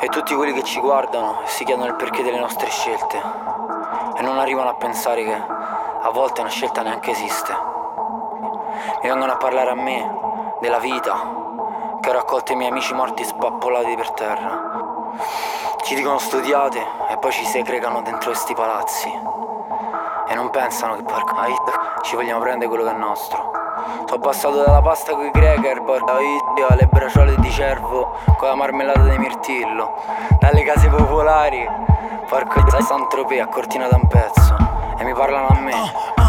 E tutti quelli che ci guardano si chiedono il perché delle nostre scelte e non arrivano a pensare che a volte una scelta neanche esiste. Mi vengono a parlare a me della vita, che ho raccolto i miei amici morti spappolati per terra. Ci dicono studiate e poi ci segregano dentro questi palazzi. E non pensano che porca ci vogliamo prendere quello che è nostro. Sono passato dalla pasta coi cracker, porca alle bracciole di cervo con la marmellata di mirtillo, dalle case popolari, porco di San Tropea a Cortina da un pezzo. E mi parlano a me.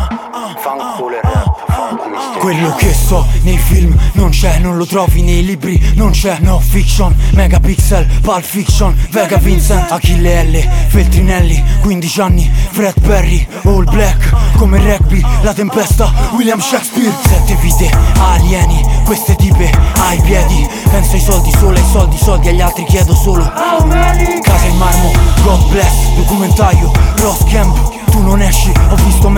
Fanculo il rap, fanculo Quello che so nei film non c'è, non lo trovi nei libri, non c'è. No fiction, megapixel, pulp fiction Vega Vincent, Achille L, Feltrinelli 15 anni, Fred Perry, All Black Come rugby, la tempesta, William Shakespeare. Sette vite, alieni, queste tipe ai piedi. Penso ai soldi, solo ai soldi, soldi agli altri chiedo solo. Casa in marmo, God bless, documentario,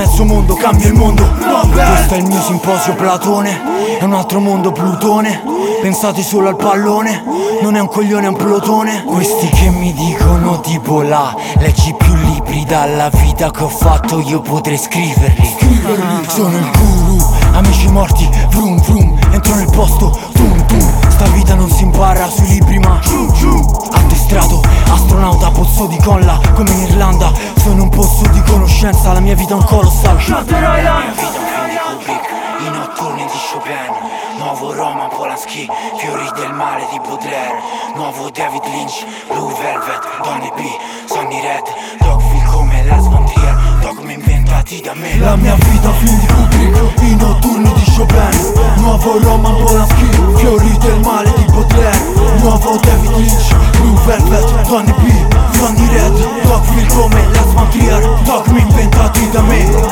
mezzo mondo, cambia il mondo. Questo è il mio simposio Platone. È un altro mondo Plutone. Pensate solo al pallone. Non è un coglione, è un plotone Questi che mi dicono tipo là Leggi più libri dalla vita che ho fatto Io potrei scriverli. Sono il guru Amici morti, vrum vrum Entro nel posto, pozzo di conoscenza La mia vita è un colossal La mia vita è un film di Kubrick I notturni di Chopin Nuovo Roman Polanski Fiori del male di Baudelaire Nuovo David Lynch Blue Velvet Donny B Sonny Red Dogville come Lars von Trier Dogmi inventati da me. La mia vita è un film di Kubrick I notturni di Chopin Nuovo Roman Polanski Fiori del male di Baudelaire Nuovo David Lynch Blue Velvet Donny B Sonny Red Dogville come Lars inventati